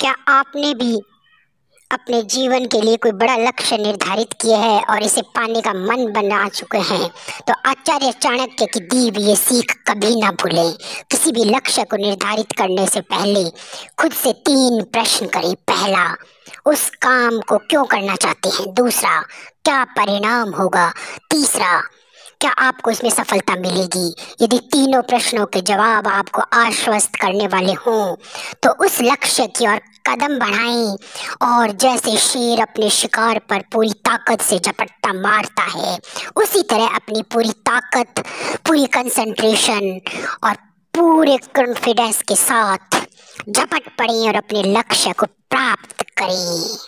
क्या आपने भी अपने जीवन के लिए कोई बड़ा लक्ष्य निर्धारित किया है और इसे पाने का मन बना चुके हैं? तो आचार्य चाणक्य की दी हुई ये सीख कभी ना भूलें। किसी भी लक्ष्य को निर्धारित करने से पहले खुद से तीन प्रश्न करें। पहला, उस काम को क्यों करना चाहते हैं? दूसरा, क्या परिणाम होगा? तीसरा क्या आपको इसमें सफलता मिलेगी? यदि तीनों प्रश्नों के जवाब आपको आश्वस्त करने वाले हों तो उस लक्ष्य की ओर कदम बढ़ाएँ और जैसे शेर अपने शिकार पर पूरी ताकत से झपट्टा मारता है, उसी तरह अपनी पूरी ताकत, पूरी कंसंट्रेशन और पूरे कॉन्फिडेंस के साथ झपट पड़ें और अपने लक्ष्य को प्राप्त करें।